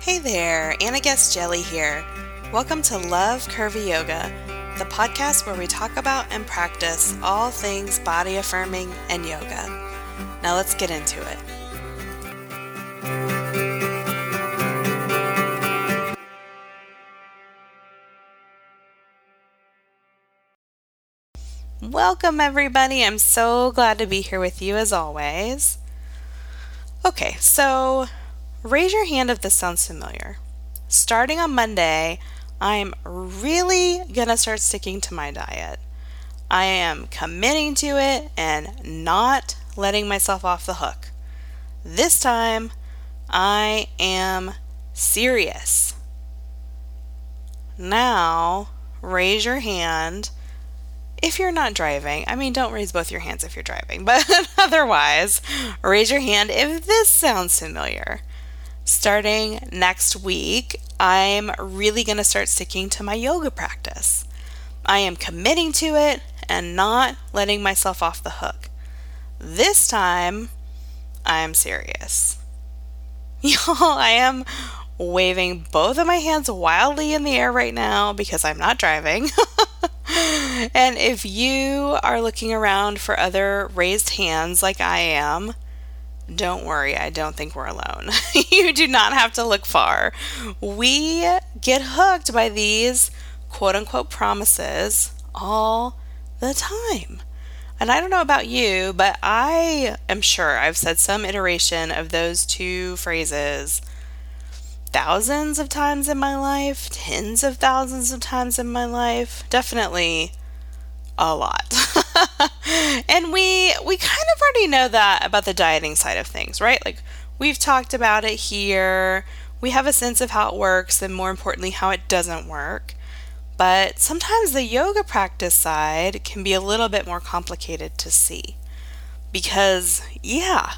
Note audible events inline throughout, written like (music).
Hey there, Anna Guest-Jelley here. Welcome to Love Curvy Yoga, the podcast where we talk about and practice all things body affirming and yoga. Now let's get into it. Welcome, everybody. I'm so glad to be here with you as always. Okay, so raise your hand if this sounds familiar. Starting on Monday, I'm really gonna start sticking to my diet. I am committing to it and not letting myself off the hook. This time, I am serious. Now, raise your hand if you're not driving, I mean, don't raise both your hands if you're driving, (laughs) but otherwise, raise your hand if this sounds familiar. Starting next week, I'm really going to start sticking to my yoga practice. I am committing to it and not letting myself off the hook. This time, I am serious. (laughs) Y'all, I am waving both of my hands wildly in the air right now because I'm not driving. (laughs) and if you are looking around for other raised hands like I am, don't worry, I don't think we're alone. (laughs) you do not have to look far. We get hooked by these quote unquote promises all the time. And I don't know about you, but I am sure I've said some iteration of those two phrases thousands of times in my life, tens of thousands of times in my life, definitely a lot. (laughs) (laughs) and we we kind of already know that about the dieting side of things, right? Like we've talked about it here. We have a sense of how it works and more importantly how it doesn't work. But sometimes the yoga practice side can be a little bit more complicated to see. Because yeah,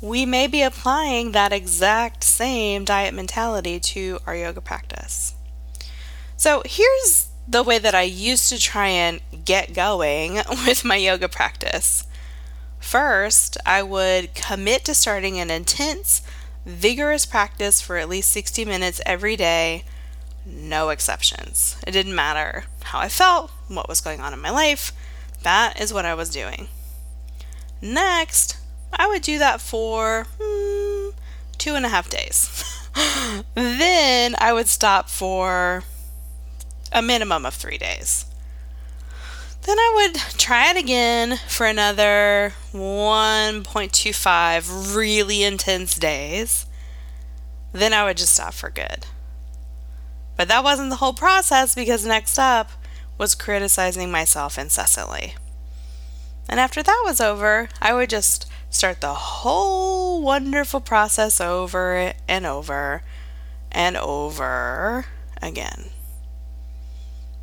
we may be applying that exact same diet mentality to our yoga practice. So here's the way that I used to try and get going (laughs) with my yoga practice. First, I would commit to starting an intense, vigorous practice for at least 60 minutes every day, no exceptions. It didn't matter how I felt, what was going on in my life, that is what I was doing. Next, I would do that for hmm, two and a half days. (laughs) then I would stop for a minimum of three days. Then I would try it again for another 1.25 really intense days. Then I would just stop for good. But that wasn't the whole process because next up was criticizing myself incessantly. And after that was over, I would just start the whole wonderful process over and over and over again.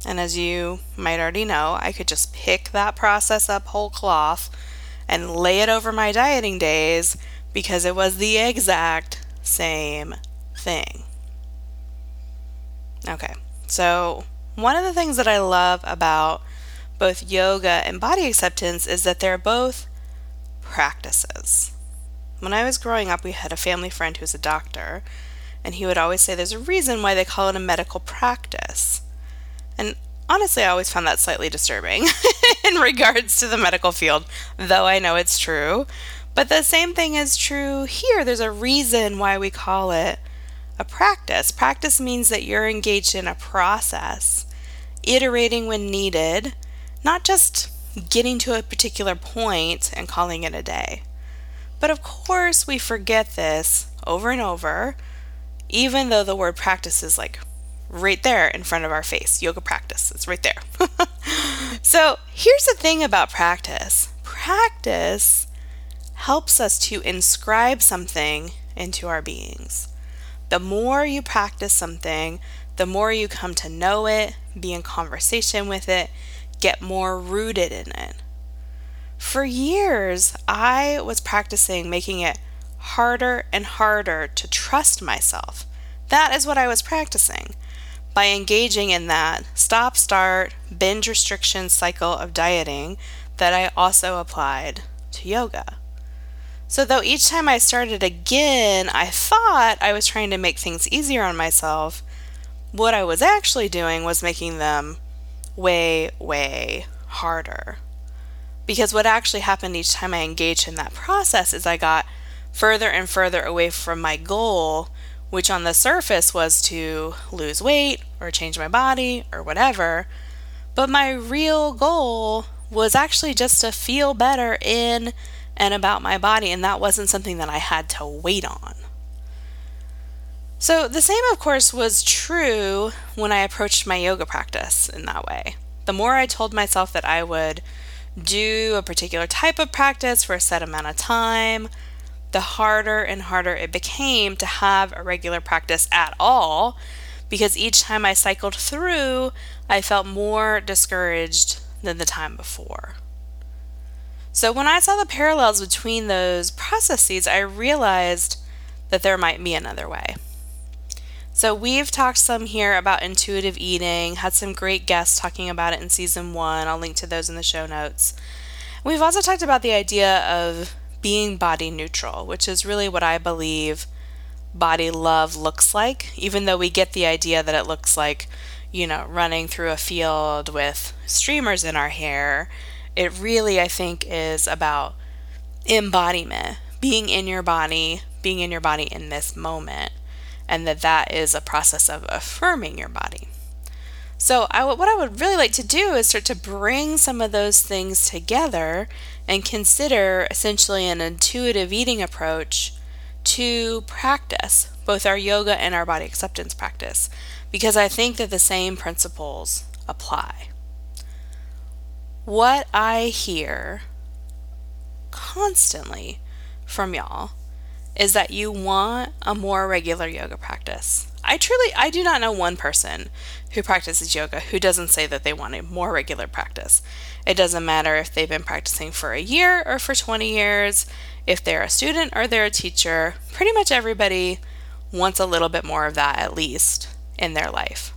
And as you might already know, I could just pick that process up whole cloth and lay it over my dieting days because it was the exact same thing. Okay, so one of the things that I love about both yoga and body acceptance is that they're both practices. When I was growing up, we had a family friend who was a doctor, and he would always say there's a reason why they call it a medical practice. And honestly, I always found that slightly disturbing (laughs) in regards to the medical field, though I know it's true. But the same thing is true here. There's a reason why we call it a practice. Practice means that you're engaged in a process, iterating when needed, not just getting to a particular point and calling it a day. But of course, we forget this over and over, even though the word practice is like right there in front of our face. Yoga practice, it's right there. (laughs) so, here's the thing about practice practice helps us to inscribe something into our beings. The more you practice something, the more you come to know it, be in conversation with it, get more rooted in it. For years, I was practicing making it harder and harder to trust myself. That is what I was practicing by engaging in that stop, start, binge restriction cycle of dieting that I also applied to yoga. So, though each time I started again, I thought I was trying to make things easier on myself, what I was actually doing was making them way, way harder. Because what actually happened each time I engaged in that process is I got further and further away from my goal, which on the surface was to lose weight or change my body or whatever. But my real goal was actually just to feel better in and about my body, and that wasn't something that I had to wait on. So, the same, of course, was true when I approached my yoga practice in that way. The more I told myself that I would do a particular type of practice for a set amount of time, the harder and harder it became to have a regular practice at all because each time I cycled through, I felt more discouraged than the time before. So when I saw the parallels between those processes, I realized that there might be another way. So we've talked some here about intuitive eating, had some great guests talking about it in season one. I'll link to those in the show notes. We've also talked about the idea of being body neutral, which is really what I believe body love looks like, even though we get the idea that it looks like, you know, running through a field with streamers in our hair. It really, I think, is about embodiment, being in your body, being in your body in this moment, and that that is a process of affirming your body. So, I, what I would really like to do is start to bring some of those things together and consider essentially an intuitive eating approach to practice, both our yoga and our body acceptance practice, because I think that the same principles apply. What I hear constantly from y'all is that you want a more regular yoga practice. I truly I do not know one person who practices yoga who doesn't say that they want a more regular practice. It doesn't matter if they've been practicing for a year or for 20 years, if they're a student or they're a teacher, pretty much everybody wants a little bit more of that at least in their life.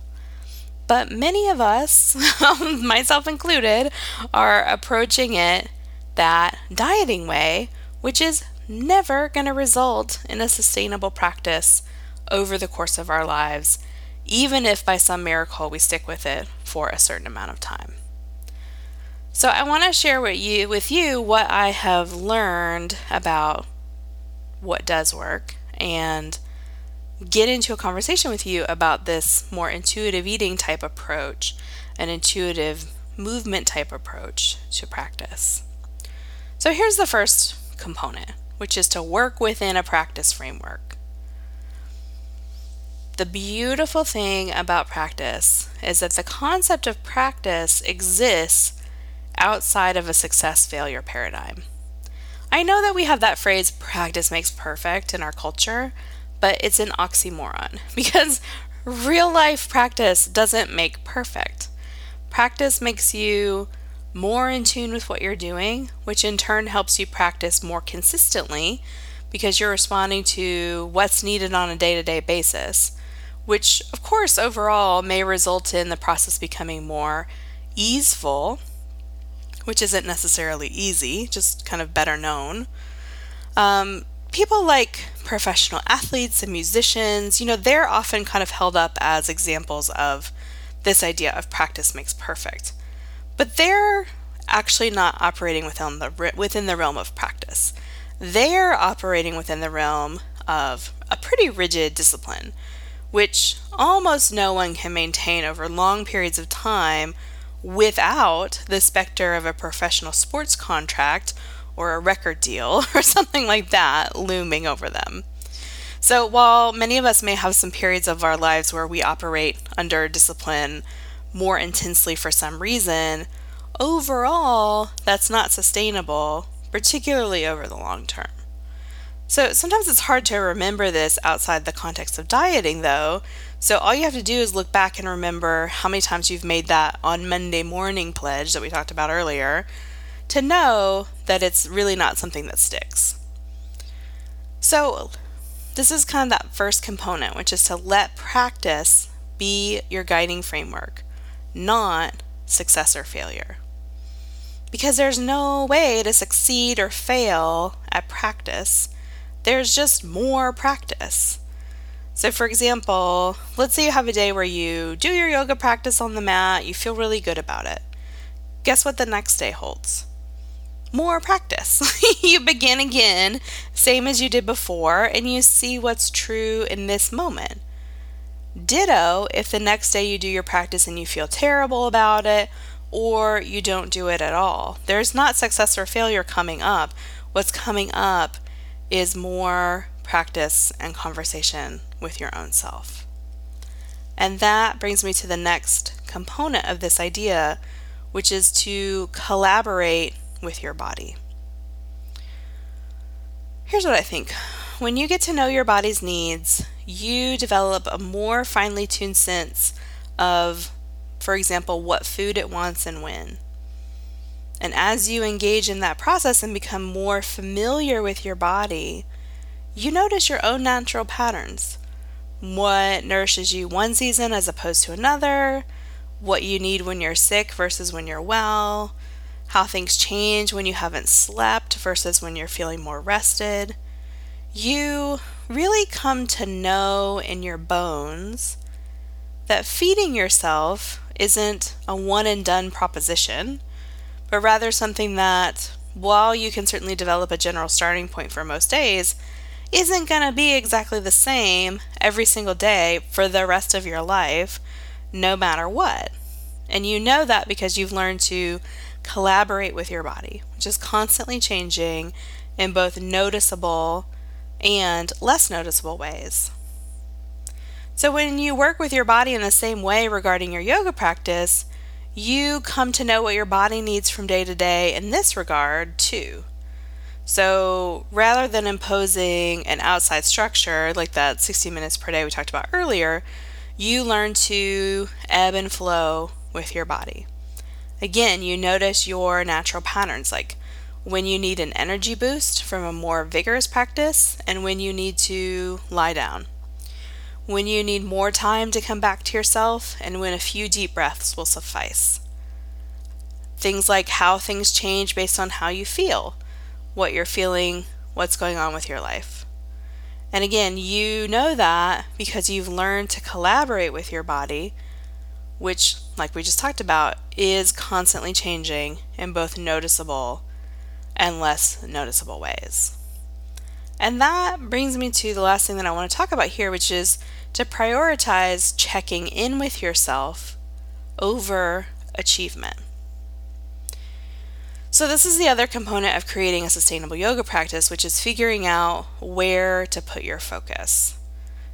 But many of us, (laughs) myself included, are approaching it that dieting way, which is never going to result in a sustainable practice over the course of our lives, even if by some miracle we stick with it for a certain amount of time. So I want to share with you with you what I have learned about what does work and get into a conversation with you about this more intuitive eating type approach, an intuitive movement type approach to practice. So here's the first component, which is to work within a practice framework. The beautiful thing about practice is that the concept of practice exists outside of a success failure paradigm. I know that we have that phrase, practice makes perfect, in our culture, but it's an oxymoron (laughs) because real life practice doesn't make perfect. Practice makes you more in tune with what you're doing, which in turn helps you practice more consistently because you're responding to what's needed on a day to day basis, which, of course, overall may result in the process becoming more easeful which isn't necessarily easy, just kind of better known. Um, people like professional athletes and musicians, you know, they're often kind of held up as examples of this idea of practice makes perfect. But they're actually not operating within the within the realm of practice. They're operating within the realm of a pretty rigid discipline, which almost no one can maintain over long periods of time without the specter of a professional sports contract or a record deal (laughs) or something like that looming over them. So, while many of us may have some periods of our lives where we operate under discipline more intensely for some reason, overall, that's not sustainable, particularly over the long term. So, sometimes it's hard to remember this outside the context of dieting, though, so all you have to do is look back and remember how many times you've made that on Monday morning pledge that we talked about earlier to know that it's really not something that sticks. So this is kind of that first component, which is to let practice be your guiding framework, not success or failure. Because there's no way to succeed or fail at practice, there's just more practice. So, for example, let's say you have a day where you do your yoga practice on the mat, you feel really good about it. Guess what the next day holds? More practice. (laughs) you begin again, same as you did before, and you see what's true in this moment. Ditto if the next day you do your practice and you feel terrible about it, or you don't do it at all. There's not success or failure coming up. What's coming up is more practice and conversation with your own self. And that brings me to the next component of this idea, which is to collaborate with your body. Here's what I think when you get to know your body's needs, you develop a more finely tuned sense of for example, what food it wants and when. And as you engage in that process and become more familiar with your body, you notice your own natural patterns. What nourishes you one season as opposed to another, what you need when you're sick versus when you're well, how things change when you haven't slept versus when you're feeling more rested. You really come to know in your bones that feeding yourself isn't a one and done proposition, but rather something that, while you can certainly develop a general starting point for most days, isn't going to be exactly the same every single day for the rest of your life, no matter what. And you know that because you've learned to collaborate with your body, which is constantly changing in both noticeable and less noticeable ways. So, when you work with your body in the same way regarding your yoga practice, you come to know what your body needs from day to day in this regard, too. So, rather than imposing an outside structure like that 60 minutes per day we talked about earlier, you learn to ebb and flow with your body. Again, you notice your natural patterns like when you need an energy boost from a more vigorous practice and when you need to lie down when you need more time to come back to yourself, and when a few deep breaths will suffice. Things like how things change based on how you feel, what you're feeling, what's going on with your life. And again, you know that because you've learned to collaborate with your body, which, like we just talked about, is constantly changing and both noticeable and less noticeable ways. And that brings me to the last thing that I want to talk about here, which is to prioritize checking in with yourself over achievement. So, this is the other component of creating a sustainable yoga practice, which is figuring out where to put your focus.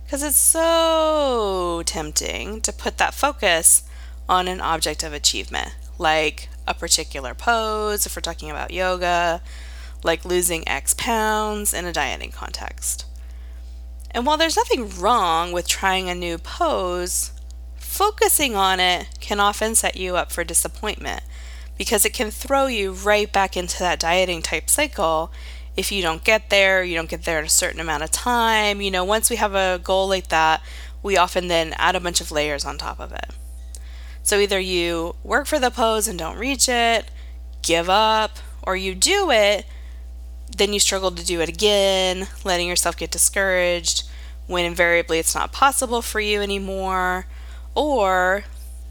Because it's so tempting to put that focus on an object of achievement, like a particular pose, if we're talking about yoga, like losing X pounds in a dieting context. And while there's nothing wrong with trying a new pose, focusing on it can often set you up for disappointment because it can throw you right back into that dieting type cycle if you don't get there, you don't get there in a certain amount of time. You know, once we have a goal like that, we often then add a bunch of layers on top of it. So either you work for the pose and don't reach it, give up, or you do it then you struggle to do it again, letting yourself get discouraged when invariably it's not possible for you anymore. Or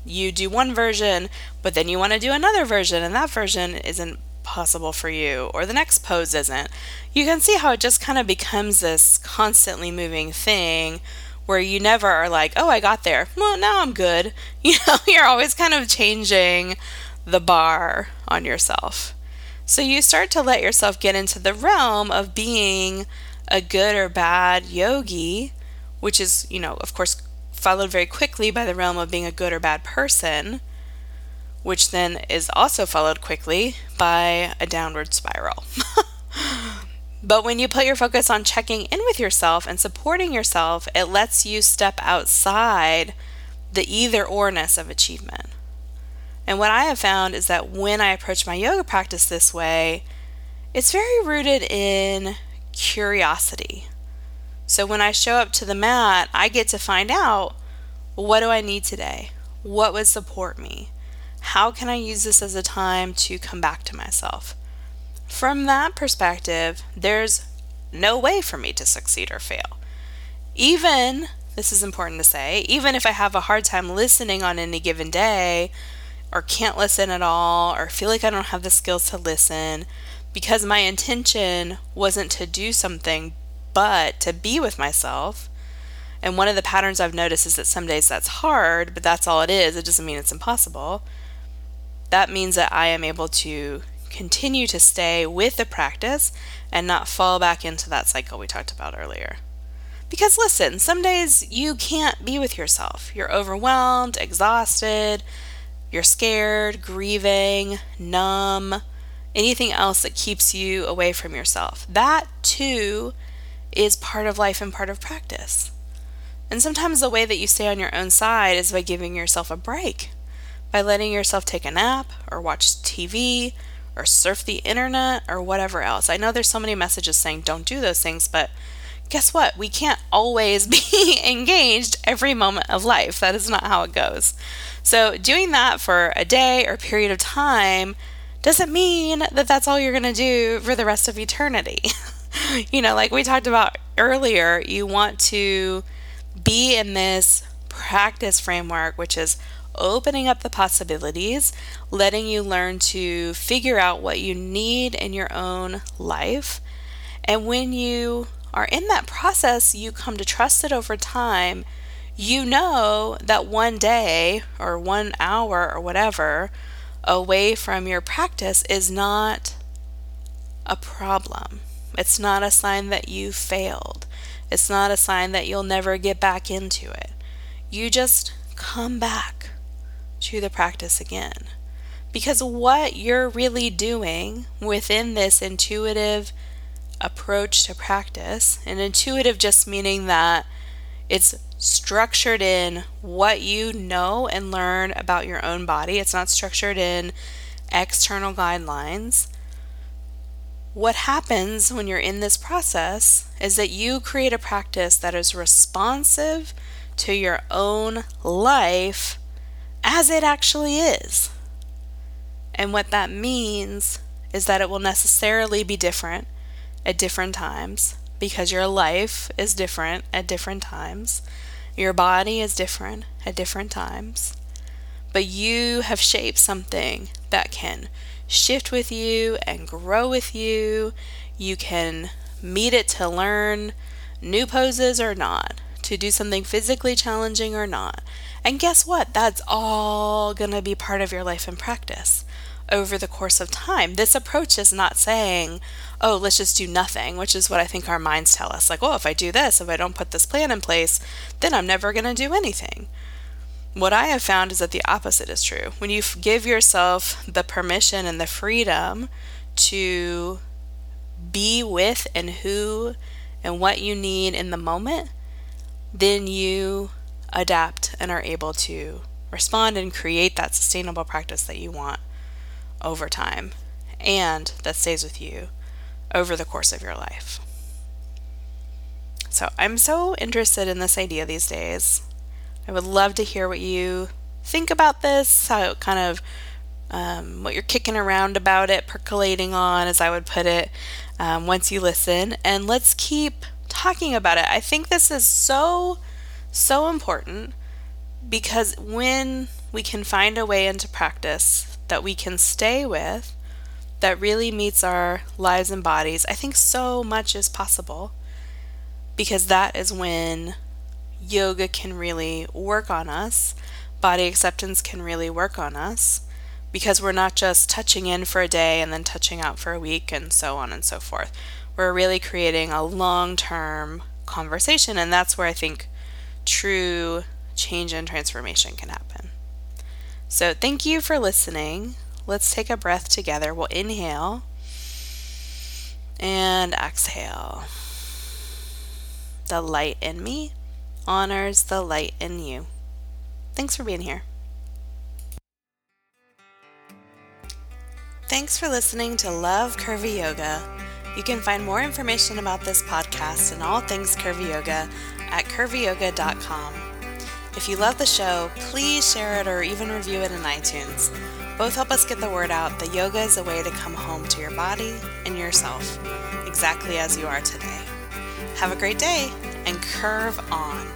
you do one version, but then you want to do another version, and that version isn't possible for you, or the next pose isn't. You can see how it just kind of becomes this constantly moving thing where you never are like, oh, I got there. Well, now I'm good. (laughs) You know, (laughs) you're always kind of changing the bar on yourself. So you start to let yourself get into the realm of being a good or bad yogi, which is, you know, of course, followed very quickly by the realm of being a good or bad person, which then is also followed quickly by a downward spiral. (laughs) but when you put your focus on checking in with yourself and supporting yourself, it lets you step outside the either orness of achievement. And what I have found is that when I approach my yoga practice this way, it's very rooted in curiosity. So when I show up to the mat, I get to find out what do I need today? What would support me? How can I use this as a time to come back to myself? From that perspective, there's no way for me to succeed or fail. Even, this is important to say, even if I have a hard time listening on any given day, or can't listen at all, or feel like I don't have the skills to listen, because my intention wasn't to do something but to be with myself. And one of the patterns I've noticed is that some days that's hard, but that's all it is. It doesn't mean it's impossible. That means that I am able to continue to stay with the practice and not fall back into that cycle we talked about earlier. Because listen, some days you can't be with yourself. You're overwhelmed, exhausted, you're scared, grieving, numb anything else that keeps you away from yourself. That too is part of life and part of practice. And sometimes the way that you stay on your own side is by giving yourself a break, by letting yourself take a nap or watch TV or surf the internet or whatever else. I know there's so many messages saying don't do those things, but guess what? We can't always (laughs) be engaged every moment of life. That is not how it goes. So, doing that for a day or period of time doesn't mean that that's all you're going to do for the rest of eternity. (laughs) you know, like we talked about earlier, you want to be in this practice framework, which is opening up the possibilities, letting you learn to figure out what you need in your own life. And when you are in that process, you come to trust it over time. You know that one day or one hour or whatever away from your practice is not a problem. It's not a sign that you failed. It's not a sign that you'll never get back into it. You just come back to the practice again. Because what you're really doing within this intuitive approach to practice, and intuitive just meaning that it's structured in what you know and learn about your own body. It's not structured in external guidelines. What happens when you're in this process is that you create a practice that is responsive to your own life as it actually is. And what that means is that it will necessarily be different at different times because your life is different at different times. Your body is different at different times, but you have shaped something that can shift with you and grow with you. You can meet it to learn new poses or not, to do something physically challenging or not. And guess what? That's all going to be part of your life and practice over the course of time. This approach is not saying, oh, let's just do nothing, which is what I think our minds tell us. Like, oh, if I do this, if I don't put this plan in place, then I'm never going to do anything. What I have found is that the opposite is true. When you give yourself the permission and the freedom to be with and who and what you need in the moment, then you adapt and are able to respond and create that sustainable practice that you want over time and that stays with you over the course of your life. So I'm so interested in this idea these days. I would love to hear what you think about this, how kind of um, what you're kicking around about it, percolating on, as I would put it, um, once you listen. And let's keep talking about it. I think this is so, so important because when we can find a way into practice that we can stay with, that really meets our lives and bodies, I think so much is possible because that is when yoga can really work on us, body acceptance can really work on us because we're not just touching in for a day and then touching out for a week and so on and so forth. We're really creating a long term conversation, and that's where I think true change and transformation can happen. So, thank you for listening. Let's take a breath together. We'll inhale and exhale. The light in me honors the light in you. Thanks for being here. Thanks for listening to Love Curvy Yoga. You can find more information about this podcast and all things Curvy Yoga at curvyyoga.com. If you love the show, please share it or even review it in iTunes. Both help us get the word out that yoga is a way to come home to your body and yourself, exactly as you are today. Have a great day and curve on.